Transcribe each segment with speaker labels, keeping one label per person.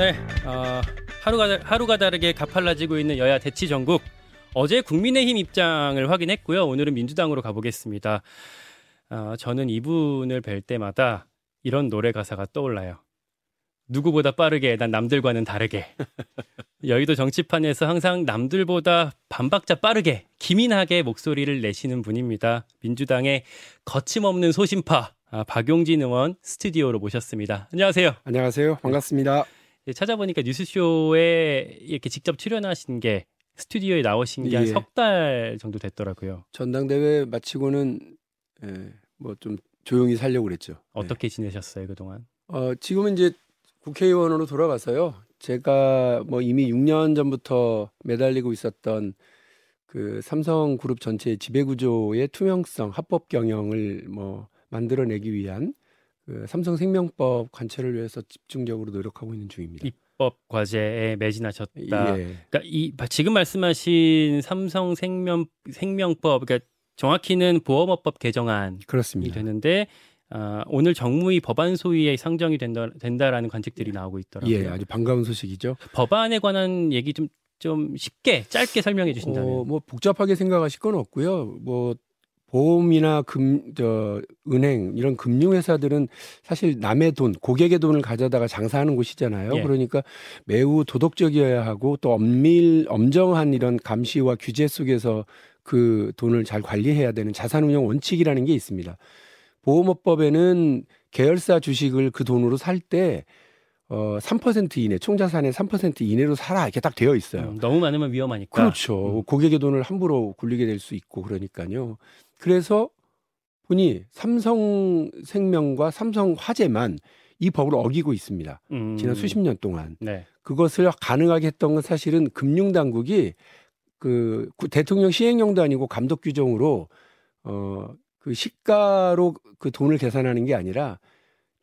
Speaker 1: 네, 어, 하루가 하루가 다르게 가팔라지고 있는 여야 대치 전국. 어제 국민의힘 입장을 확인했고요. 오늘은 민주당으로 가보겠습니다. 어, 저는 이분을 뵐 때마다 이런 노래 가사가 떠올라요. 누구보다 빠르게, 난 남들과는 다르게. 여의도 정치판에서 항상 남들보다 반박자 빠르게, 기민하게 목소리를 내시는 분입니다. 민주당의 거침없는 소신파, 아, 박용진 의원 스튜디오로 모셨습니다. 안녕하세요.
Speaker 2: 안녕하세요. 반갑습니다.
Speaker 1: 네, 찾아보니까 뉴스쇼에 이렇게 직접 출연하신 게 스튜디오에 나오신 게한
Speaker 2: 예.
Speaker 1: 석달 정도 됐더라고요.
Speaker 2: 전당대회 마치고는 예, 뭐좀 조용히 살려고 그랬죠.
Speaker 1: 어떻게 지내셨어요 그동안?
Speaker 2: 네. 어, 지금은 이제 국회의원으로 돌아가서요. 제가 뭐 이미 6년 전부터 매달리고 있었던 그 삼성그룹 전체의 지배구조의 투명성, 합법 경영을 뭐 만들어내기 위한 그 삼성생명법 관철을 위해서 집중적으로 노력하고 있는 중입니다.
Speaker 1: 입법 과제에 매진하셨다.
Speaker 2: 예.
Speaker 1: 그러니까 이 지금 말씀하신 삼성 생명 생명법 그러니까 정확히는 보험업법 개정안이
Speaker 2: 그렇습니다.
Speaker 1: 되는데 아, 오늘 정무위 법안 소위에 상정이 된다, 된다라는 관측들이 나오고 있더라고요.
Speaker 2: 예, 아주 반가운 소식이죠.
Speaker 1: 법안에 관한 얘기 좀 좀 쉽게 짧게 설명해 주신다면.
Speaker 2: 어, 뭐 복잡하게 생각하실 건 없고요. 뭐 보험이나 금, 저, 은행 이런 금융회사들은 사실 남의 돈, 고객의 돈을 가져다가 장사하는 곳이잖아요.
Speaker 1: 예.
Speaker 2: 그러니까 매우 도덕적이어야 하고 또 엄밀, 엄정한 이런 감시와 규제 속에서 그 돈을 잘 관리해야 되는 자산운용 원칙이라는 게 있습니다. 보험업법에는 계열사 주식을 그 돈으로 살 때 어, 3% 이내, 총자산의 3% 이내로 사라 이렇게 딱 되어 있어요.
Speaker 1: 음, 너무 많으면 위험하니까.
Speaker 2: 그렇죠.
Speaker 1: 음.
Speaker 2: 고객의 돈을 함부로 굴리게 될 수 있고 그러니까요. 그래서 보니 삼성생명과 삼성화재만 이 법을 어기고 있습니다.
Speaker 1: 음,
Speaker 2: 지난 수십 년 동안
Speaker 1: 네.
Speaker 2: 그것을 가능하게 했던 건 사실은 금융 당국이 그 구- 대통령 시행령도 아니고 감독 규정으로 어그 시가로 그 돈을 계산하는 게 아니라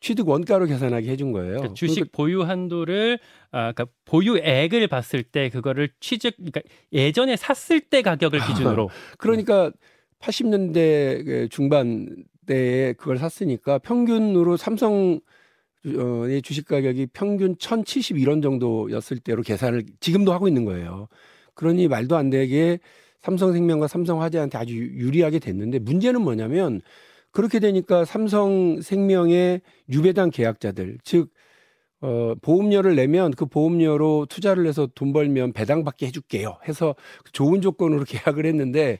Speaker 2: 취득 원가로 계산하게 해준 거예요.
Speaker 1: 그러니까 주식
Speaker 2: 그러니까
Speaker 1: 보유 한도를 아 그러니까 보유액을 봤을 때 그거를 취득 그러니까 예전에 샀을 때 가격을 기준으로
Speaker 2: 그러니까 80년대 중반대에 그걸 샀으니까 평균으로 삼성 의 주식 가격이 평균 1,071원 정도였을 때로 계산을 지금도 하고 있는 거예요. 그러니 말도 안 되게 삼성생명과 삼성화재한테 아주 유- 유리하게 됐는데 문제는 뭐냐면 그렇게 되니까 삼성생명의 유배당 계약자들 즉 어, 보험료를 내면 그 보험료로 투자를 해서 돈 벌면 배당받게 해줄게요. 해서 좋은 조건으로 계약을 했는데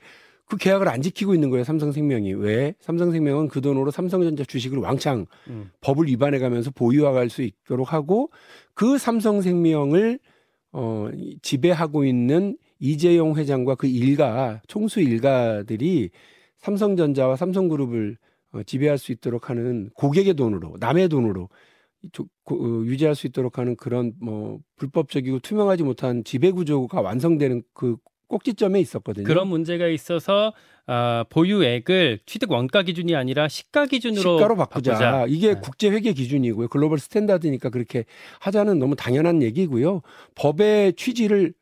Speaker 2: 그 계약을 안 지키고 있는 거예요. 삼성생명이 왜? 삼성생명은 그 돈으로 삼성전자 주식을 왕창
Speaker 1: 음,
Speaker 2: 법을 위반해 가면서 보유할 수 있도록 하고 그 삼성생명을 어, 이- 지배하고 있는 이재용 회장과 그 일가 총수 일가들이 삼성전자와 삼성그룹을 어, 지배할 수 있도록 하는 고객의 돈으로 남의 돈으로 이 조- 고- 어, 유지할 수 있도록 하는 그런 뭐 불법적이고 투명하지 못한 지배 구조가 완성되는 그 꼭지점에 있었거든요.
Speaker 1: 그런 문제가 있어서 아, 보유액을 취득 원가 기준이 아니라 시가 기준으로
Speaker 2: 시가로 바꾸자. 이게
Speaker 1: 네.
Speaker 2: 국제 회계 기준이고요. 글로벌 스탠다드니까 그렇게 하자는 너무 당연한 얘기고요. 법의 취지를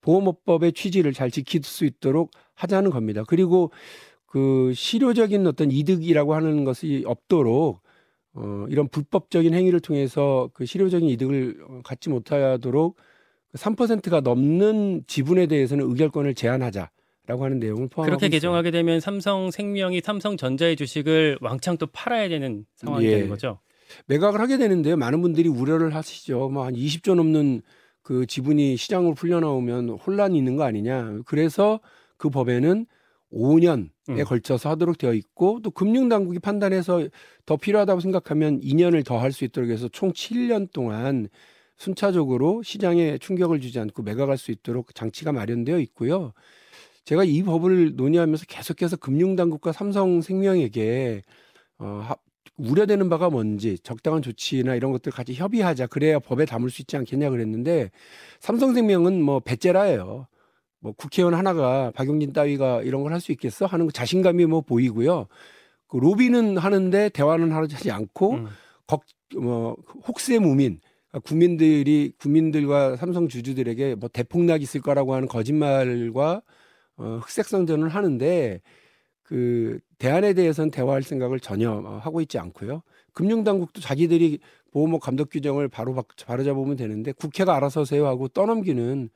Speaker 2: 보험업법의 취지를 잘 지킬 수 있도록 하자는 겁니다. 그리고 그 실효적인 어떤 이득이라고 하는 것이 없도록 어 이런 불법적인 행위를 통해서 그 실효적인 이득을 어, 갖지 못하도록 3%가 넘는 지분에 대해서는 의결권을 제한하자 라고 하는 내용을 포함하고
Speaker 1: 그렇게. 개정하게 되면 삼성 생명이 삼성전자의 주식을 왕창 또 팔아야 되는 상황이
Speaker 2: 예.
Speaker 1: 되는 거죠.
Speaker 2: 매각을 하게 되는데요. 많은 분들이 우려를 하시죠. 뭐 한 20조 넘는 그 지분이 시장으로 풀려 나오면 혼란이 있는 거 아니냐. 그래서 그 법에는 5년에
Speaker 1: 음.
Speaker 2: 걸쳐서 하도록 되어 있고 또 금융 당국이 판단해서 더 필요하다고 생각하면 2년을 더 할 수 있도록 해서 총 7년 동안 순차적으로 시장에 충격을 주지 않고 매각할 수 있도록 장치가 마련되어 있고요. 제가 이 법을 논의하면서 계속해서 금융 당국과 삼성생명에게 어, 하- 우려되는 바가 뭔지 적당한 조치나 이런 것들 같이 협의하자 그래야 법에 담을 수 있지 않겠냐 그랬는데 삼성생명은 뭐 배째라예요. 뭐 국회의원 하나가 박용진 따위가 이런 걸 할 수 있겠어 하는 거 자신감이 뭐 보이고요. 그 로비는 하는데 대화는 하지 않고
Speaker 1: 음.
Speaker 2: 걱, 뭐 혹세 무민 국민들이 국민들과 삼성 주주들에게 뭐 대폭락 있을 거라고 하는 거짓말과 어, 흑색선전을 하는데 그 대안에 대해서는 대화할 생각을 전혀 어, 하고 있지 않고요. 금융당국도 자기들이 보호목 감독 규정을 바로 바로 잡으면 되는데 국회가 알아서 세요 하고 떠넘기는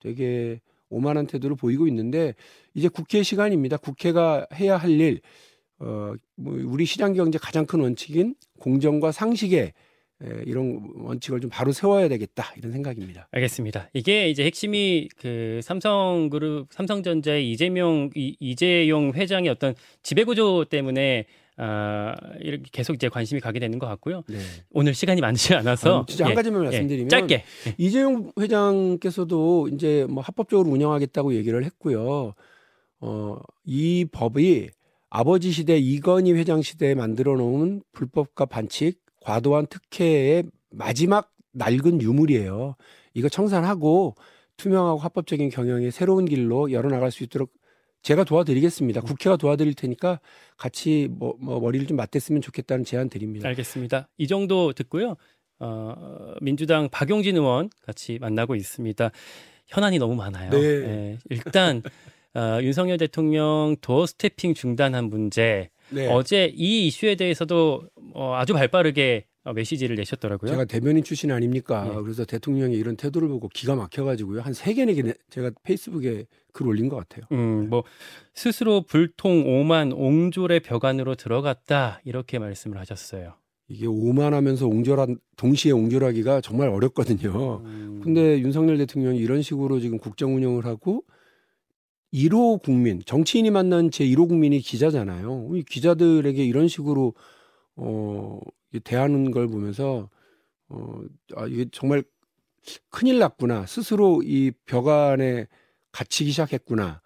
Speaker 2: 되게 오만한 태도를 보이고 있는데 이제 국회 시간입니다. 국회가 해야 할 일, 어, 뭐 우리 시장 경제 가장 큰 원칙인 공정과 상식에 에, 이런 원칙을 좀 바로 세워야 되겠다 이런 생각입니다.
Speaker 1: 알겠습니다. 이게 이제 핵심이 그 삼성그룹 삼성전자의 이재명 이, 이재용 회장의 어떤 지배구조 때문에 아, 이렇게 계속 이제 관심이 가게 되는 것 같고요. 네. 오늘 시간이 많지 않아서
Speaker 2: 아, 진짜 한 예, 가지만 예, 말씀드리면 예,
Speaker 1: 짧게
Speaker 2: 이재용 회장께서도 이제 뭐 합법적으로 운영하겠다고 얘기를 했고요. 어, 이 법이 아버지 시대 이건희 회장 시대에 만들어 놓은 불법과 반칙, 과도한 특혜의 마지막 낡은 유물이에요. 이거 청산하고 투명하고 합법적인 경영의 새로운 길로 열어나갈 수 있도록 제가 도와드리겠습니다. 음. 국회가 도와드릴 테니까 같이 뭐, 뭐 머리를 좀 맞댔으면 좋겠다는 제안 드립니다.
Speaker 1: 알겠습니다. 이 정도 듣고요. 어, 민주당 박용진 의원 같이 만나고 있습니다. 현안이 너무 많아요. 네. 네. 일단 어, 윤석열 대통령 도어 스태핑 중단한 문제. 네. 어제 이 이슈에 대해서도 어, 아주 발빠르게 어, 메시지를 내셨더라고요.
Speaker 2: 제가 대변인 출신 아닙니까? 네. 그래서 대통령이 이런 태도를 보고 기가 막혀가지고요. 한 세 개, 네 개 제가 페이스북에 글 올린 것 같아요.
Speaker 1: 음, 뭐 스스로 불통 오만 옹졸의 벽안으로 들어갔다 이렇게 말씀을 하셨어요.
Speaker 2: 이게 오만하면서 옹졸한 동시에 옹졸하기가 정말 어렵거든요. 음. 근데 윤석열 대통령이 이런 식으로 지금 국정 운영을 하고 1호 국민, 정치인이 만난 제 1호 국민이 기자잖아요. 기자들에게 이런 식으로 어 대하는 걸 보면서 어, 아, 이게 정말 큰일 났구나. 스스로 이 벽 안에 갇히기 시작했구나.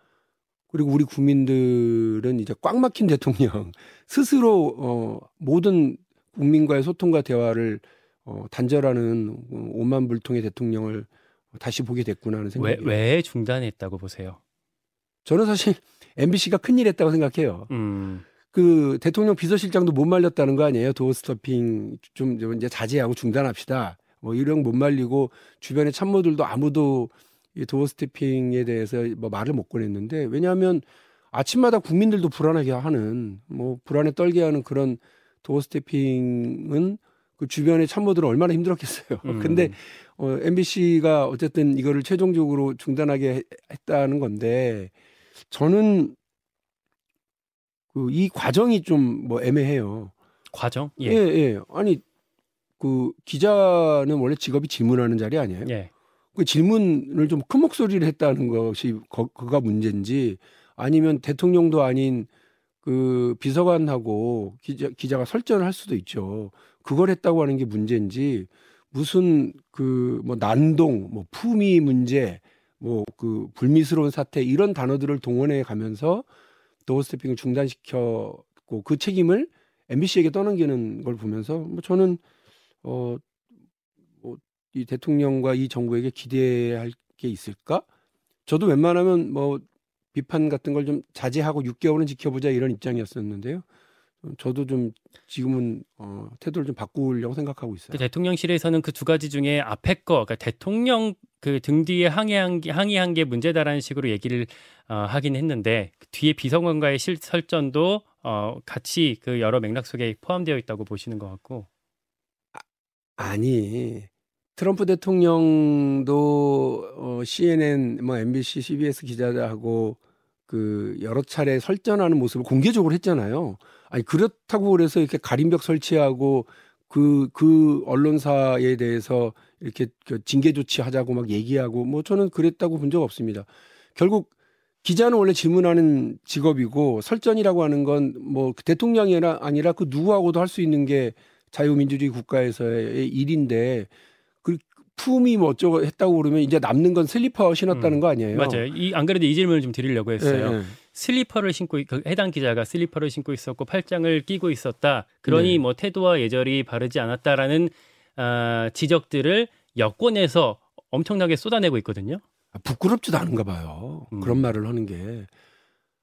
Speaker 2: 그리고 우리 국민들은 이제 꽉 막힌 대통령 스스로 어, 모든 국민과의 소통과 대화를 어, 단절하는 오만불통의 대통령을 다시 보게 됐구나 하는 생각이
Speaker 1: 왜, 왜 중단했다고 보세요?
Speaker 2: 저는 사실 MBC가 큰일 했다고 생각해요. 음. 그 대통령 비서실장도 못 말렸다는 거 아니에요? 도어 스토핑 좀 이제 자제하고 중단합시다. 뭐 이런 못 말리고 주변의 참모들도 아무도 이 도어 스태핑에 대해서 뭐 말을 못 꺼냈는데 왜냐하면 아침마다 국민들도 불안하게 하는 뭐 불안에 떨게 하는 그런 도어 스태핑은 그 주변의 참모들은 얼마나 힘들었겠어요. 음. 근데 어, MBC가 어쨌든 이거를 최종적으로 중단하게 했다는 건데 저는 그 이 과정이 좀 뭐 애매해요.
Speaker 1: 과정?
Speaker 2: 예. 예, 예. 아니 그 기자는 원래 직업이 질문하는 자리 아니에요? 예. 그 질문을 좀 큰 목소리를 했다는 것이 거, 그가 문제인지 아니면 대통령도 아닌 그 비서관하고 기자, 기자가 설전을 할 수도 있죠. 그걸 했다고 하는 게 문제인지 무슨 그 뭐 난동, 뭐 품위 문제, 뭐 그 불미스러운 사태 이런 단어들을 동원해 가면서 도어 스태핑을 중단시켰고 그 책임을 MBC에게 떠넘기는 걸 보면서 뭐 저는 어, 뭐 이 대통령과 이 정부에게 기대할 게 있을까? 저도 웬만하면 뭐 비판 같은 걸 좀 자제하고 6개월은 지켜보자 이런 입장이었었는데요. 저도 좀 지금은 어, 태도를 좀 바꾸려고 생각하고 있어요. 그
Speaker 1: 대통령실에서는 그 두 가지 중에 앞에 거, 그러니까 대통령 그 등 뒤에 항의한 게, 항의한 게 문제다라는 식으로 얘기를 어, 하긴 했는데 그 뒤에 비서관과의 실 설전도 어, 같이 그 여러 맥락 속에 포함되어 있다고 보시는 것 같고.
Speaker 2: 아, 니 트럼프 대통령도 어, CNN, 뭐 MBC, CBS 기자들하고 그 여러 차례 설전하는 모습을 공개적으로 했잖아요. 아니 그렇다고 그래서 이렇게 가림벽 설치하고 그그 그 언론사에 대해서 이렇게 그 징계 조치하자고 막 얘기하고 뭐 저는 그랬다고 본 적 없습니다. 결국 기자는 원래 질문하는 직업이고 설전이라고 하는 건 뭐 대통령이 아니라 그 누구하고도 할 수 있는 게 자유민주주의 국가에서의 일인데 품이 뭐 어쩌고 했다고 그러면 이제 남는 건 슬리퍼 신었다는 음, 거 아니에요?
Speaker 1: 맞아요. 이 안 그래도 이 질문을 좀 드리려고 했어요. 네, 네. 슬리퍼를 신고 그 해당 기자가 슬리퍼를 신고 있었고 팔짱을 끼고 있었다. 그러니 네. 뭐 태도와 예절이 바르지 않았다라는 아, 지적들을 여권에서 엄청나게 쏟아내고 있거든요.
Speaker 2: 아, 부끄럽지도 않은가 봐요. 음. 그런 말을 하는 게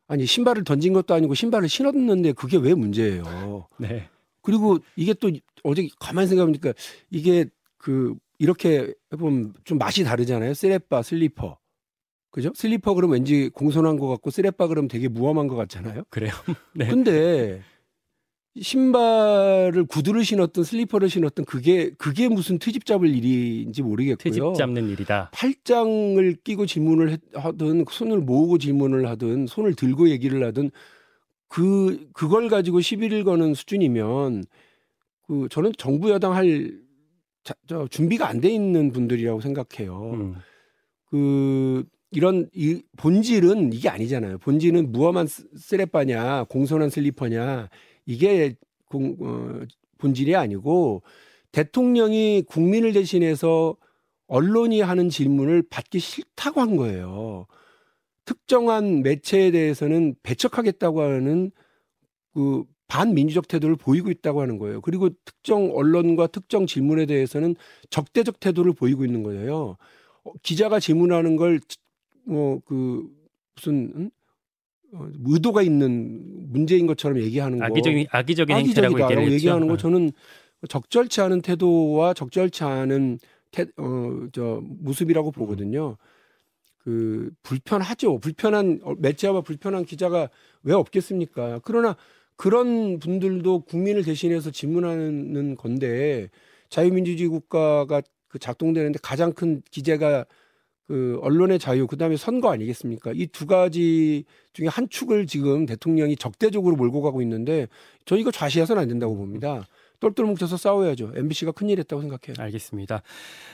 Speaker 2: 아니 신발을 던진 것도 아니고 신발을 신었는데 그게 왜 문제예요? 네. 그리고 이게 또 어제 가만히 생각해보니까 이게 그 이렇게 해보면 좀 맛이 다르잖아요. 쓰레빠, 슬리퍼. 그죠? 슬리퍼 그럼 왠지 공손한 것 같고 쓰레빠 그럼 되게 무엄한 것 같잖아요.
Speaker 1: 그래요?
Speaker 2: 네. 근데 신발을 구두를 신었던 슬리퍼를 신었던 그게 그게 무슨 트집 잡을 일인지 모르겠고요.
Speaker 1: 트집 잡는 일이다.
Speaker 2: 팔짱을 끼고 질문을 하든 손을 모으고 질문을 하든 손을 들고 얘기를 하든 그 그걸 가지고 시비를 거는 수준이면 그 저는 정부 여당 할 자, 저 준비가 안 돼 있는 분들이라고 생각해요. 음. 그 이런 이 본질은 이게 아니잖아요. 본질은 무엄한 쓰레빠냐 공손한 슬리퍼냐 이게 공, 어, 본질이 아니고 대통령이 국민을 대신해서 언론이 하는 질문을 받기 싫다고 한 거예요. 특정한 매체에 대해서는 배척하겠다고 하는 그 반민주적 태도를 보이고 있다고 하는 거예요. 그리고 특정 언론과 특정 질문에 대해서는 적대적 태도를 보이고 있는 거예요. 어, 기자가 질문하는 걸 뭐 그 무슨 응? 어, 의도가 있는 문제인 것처럼 얘기하는 거
Speaker 1: 악의적인 악의적인 행태라고
Speaker 2: 얘기하는 거 어. 저는 적절치 않은 태도와 적절치 않은 태, 어, 저 모습이라고 보거든요. 그 불편하죠. 불편한 어, 매체와 불편한 기자가 왜 없겠습니까? 그러나 그런 분들도 국민을 대신해서 질문하는 건데 자유민주주의 국가가 그 작동되는데 가장 큰 기재가 그 언론의 자유 그다음에 선거 아니겠습니까? 이 두 가지 중에 한 축을 지금 대통령이 적대적으로 몰고 가고 있는데 저 이거 좌시해서는 안 된다고 봅니다. 똘똘 뭉쳐서 싸워야죠. MBC가 큰일 했다고 생각해요.
Speaker 1: 알겠습니다.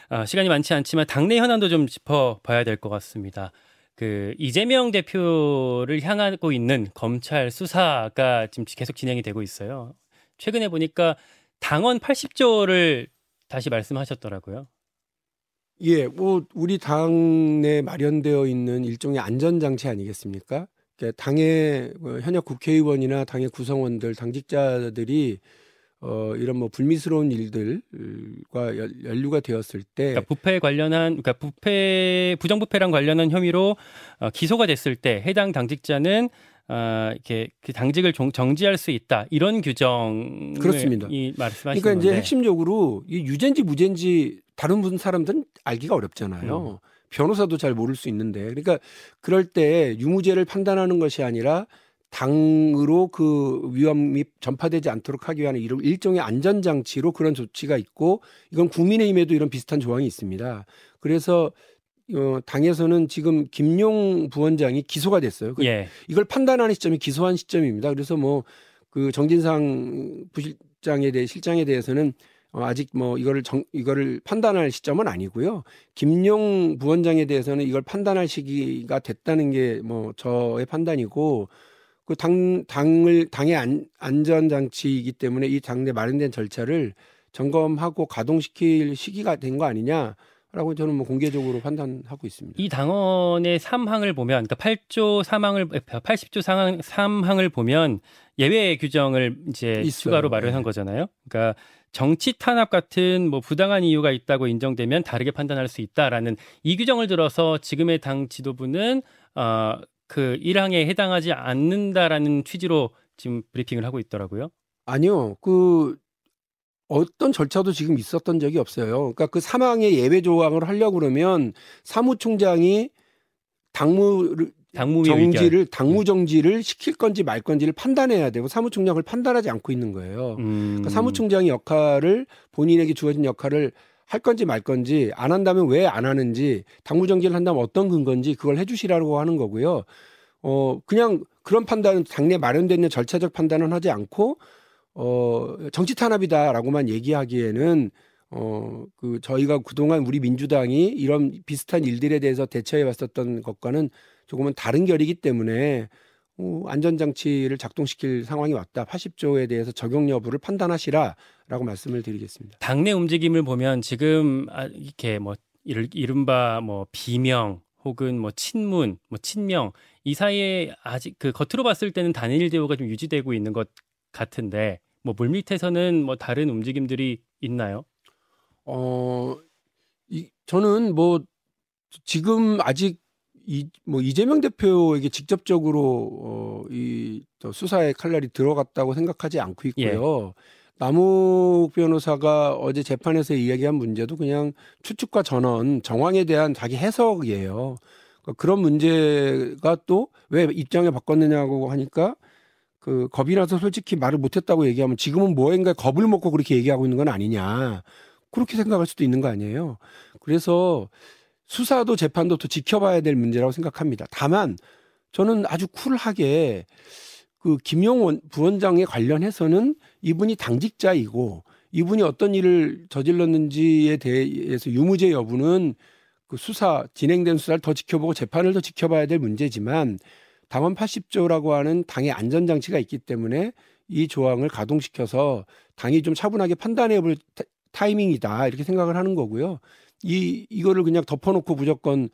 Speaker 1: 아, 시간이 많지 않지만 당내 현안도 좀 짚어봐야 될 것 같습니다. 그 이재명 대표를 향하고 있는 검찰 수사가 지금 계속 진행이 되고 있어요. 최근에 보니까 당원 80조를 다시 말씀하셨더라고요.
Speaker 2: 예, 뭐 우리 당내 마련되어 있는 일종의 안전 장치 아니겠습니까? 그러니까 당의 뭐 현역 국회의원이나 당의 구성원들, 당직자들이 어, 이런 뭐 불미스러운 일들과 연루가 되었을 때
Speaker 1: 그러니까 부패 관련한 그러니까 부패 부정부패랑 관련한 혐의로 어, 기소가 됐을 때 해당 당직자는 어, 이렇게 그 당직을 정, 정지할 수 있다 이런 규정
Speaker 2: 그렇습니다.
Speaker 1: 이 말씀하신
Speaker 2: 그러니까
Speaker 1: 이제
Speaker 2: 핵심적으로 이 유죄인지 무죄인지 다른 분 사람들은 알기가 어렵잖아요. 음. 변호사도 잘 모를 수 있는데 그러니까 그럴 때 유무죄를 판단하는 것이 아니라 당으로 그 위험이 전파되지 않도록 하기 위한 이런 일종의 안전장치로 그런 조치가 있고 이건 국민의힘에도 이런 비슷한 조항이 있습니다. 그래서 어, 당에서는 지금 김용 부원장이 기소가 됐어요. 그 예. 이걸 판단하는 시점이 기소한 시점입니다. 그래서 뭐 그 정진상 부실장에 대해 실장에 대해서는 어, 아직 뭐 이거를 정, 이거를 판단할 시점은 아니고요. 김용 부원장에 대해서는 이걸 판단할 시기가 됐다는 게 뭐 저의 판단이고 그 당, 당을, 당의 안, 안전장치이기 때문에 이 당내 마련된 절차를 점검하고 가동시킬 시기가 된 거 아니냐. 라고 저는 뭐 공개적으로 판단하고 있습니다.
Speaker 1: 이 당원의 3항을 보면 그러니까 8조 3항을 80조 3항, 3항을 보면 예외 규정을 이제 있어요. 추가로 마련한 네. 거잖아요. 그러니까 정치 탄압 같은 뭐 부당한 이유가 있다고 인정되면 다르게 판단할 수 있다라는 이 규정을 들어서 지금의 당 지도부는 어 그 1항에 해당하지 않는다라는 취지로 지금 브리핑을 하고 있더라고요.
Speaker 2: 아니요. 그 어떤 절차도 지금 있었던 적이 없어요. 그러니까 그 사망의 예외 조항을 하려고 그러면 사무총장이 당무를 당무 정지를 당무 네. 정지를 시킬 건지 말 건지를 판단해야 되고 사무총장을 판단하지 않고 있는 거예요. 음. 그러니까 사무총장의 역할을 본인에게 주어진 역할을 할 건지 말 건지 안 한다면 왜 안 하는지 당무 정지를 한다면 어떤 근거인지 그걸 해주시라고 하는 거고요. 어 그냥 그런 판단은 당내 마련된 절차적 판단은 하지 않고 어 정치 탄압이다라고만 얘기하기에는 어 그 저희가 그동안 우리 민주당이 이런 비슷한 일들에 대해서 대처해 왔었던 것과는 조금은 다른 결이기 때문에 어, 안전장치를 작동시킬 상황이 왔다. 80조에 대해서 적용 여부를 판단하시라라고 말씀을 드리겠습니다.
Speaker 1: 당내 움직임을 보면 지금 아, 이렇게 뭐 이른바 뭐 비명 혹은 뭐 친문, 뭐 친명 이 사이에 아직 그 겉으로 봤을 때는 단일 대우가 좀 유지되고 있는 것 같은데 뭐 물밑에서는 뭐 다른 움직임들이 있나요?
Speaker 2: 어, 이, 저는 뭐 지금 아직 이 뭐 이재명 대표에게 직접적으로 어 이 수사의 칼날이 들어갔다고 생각하지 않고 있고요. 예. 남욱 변호사가 어제 재판에서 이야기한 문제도 그냥 추측과 전원, 정황에 대한 자기 해석이에요. 그러니까 그런 문제가 또 왜 입장을 바꿨느냐고 하니까 그 겁이 나서 솔직히 말을 못했다고 얘기하면 지금은 뭐인가 겁을 먹고 그렇게 얘기하고 있는 건 아니냐 그렇게 생각할 수도 있는 거 아니에요. 그래서 수사도 재판도 더 지켜봐야 될 문제라고 생각합니다. 다만 저는 아주 쿨하게 그 김용원 부원장에 관련해서는 이분이 당직자이고 이분이 어떤 일을 저질렀는지에 대해서 유무죄 여부는 그 수사 진행된 수사를 더 지켜보고 재판을 더 지켜봐야 될 문제지만 당원 80조라고 하는 당의 안전 장치가 있기 때문에 이 조항을 가동시켜서 당이 좀 차분하게 판단해 볼 타이밍이다 이렇게 생각을 하는 거고요. 이 이거를 그냥 덮어놓고 무조건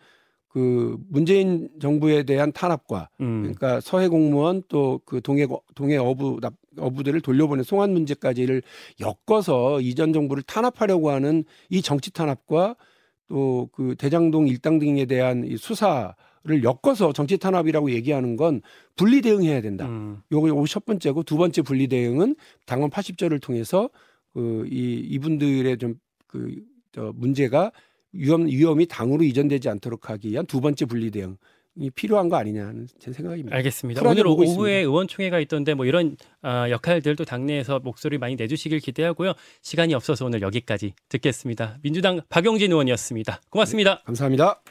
Speaker 2: 그 문재인 정부에 대한 탄압과
Speaker 1: 음.
Speaker 2: 그러니까 서해 공무원 또 그 동해 동해 어부 납- 어부들을 돌려보낸 송환 문제까지를 엮어서 이전 정부를 탄압하려고 하는 이 정치 탄압과 또 그 대장동 일당 등에 대한 이 수사 를 엮어서 정치 탄압이라고 얘기하는 건 분리 대응해야 된다.
Speaker 1: 음.
Speaker 2: 요거 요거 첫 번째고 두 번째 분리 대응은 당원 80조를 통해서 그이 이분들의 좀그 저 문제가 위험 위험이 당으로 이전되지 않도록 하기 위한 두 번째 분리 대응 이 필요한 거 아니냐는 제 생각입니다.
Speaker 1: 알겠습니다. 오늘 오후에 의원총회가 있던데 뭐 이런 아, 역할들도 당내에서 목소리 많이 내주시길 기대하고요. 시간이 없어서 오늘 여기까지 듣겠습니다. 민주당 박용진 의원이었습니다. 고맙습니다.
Speaker 2: 감사합니다.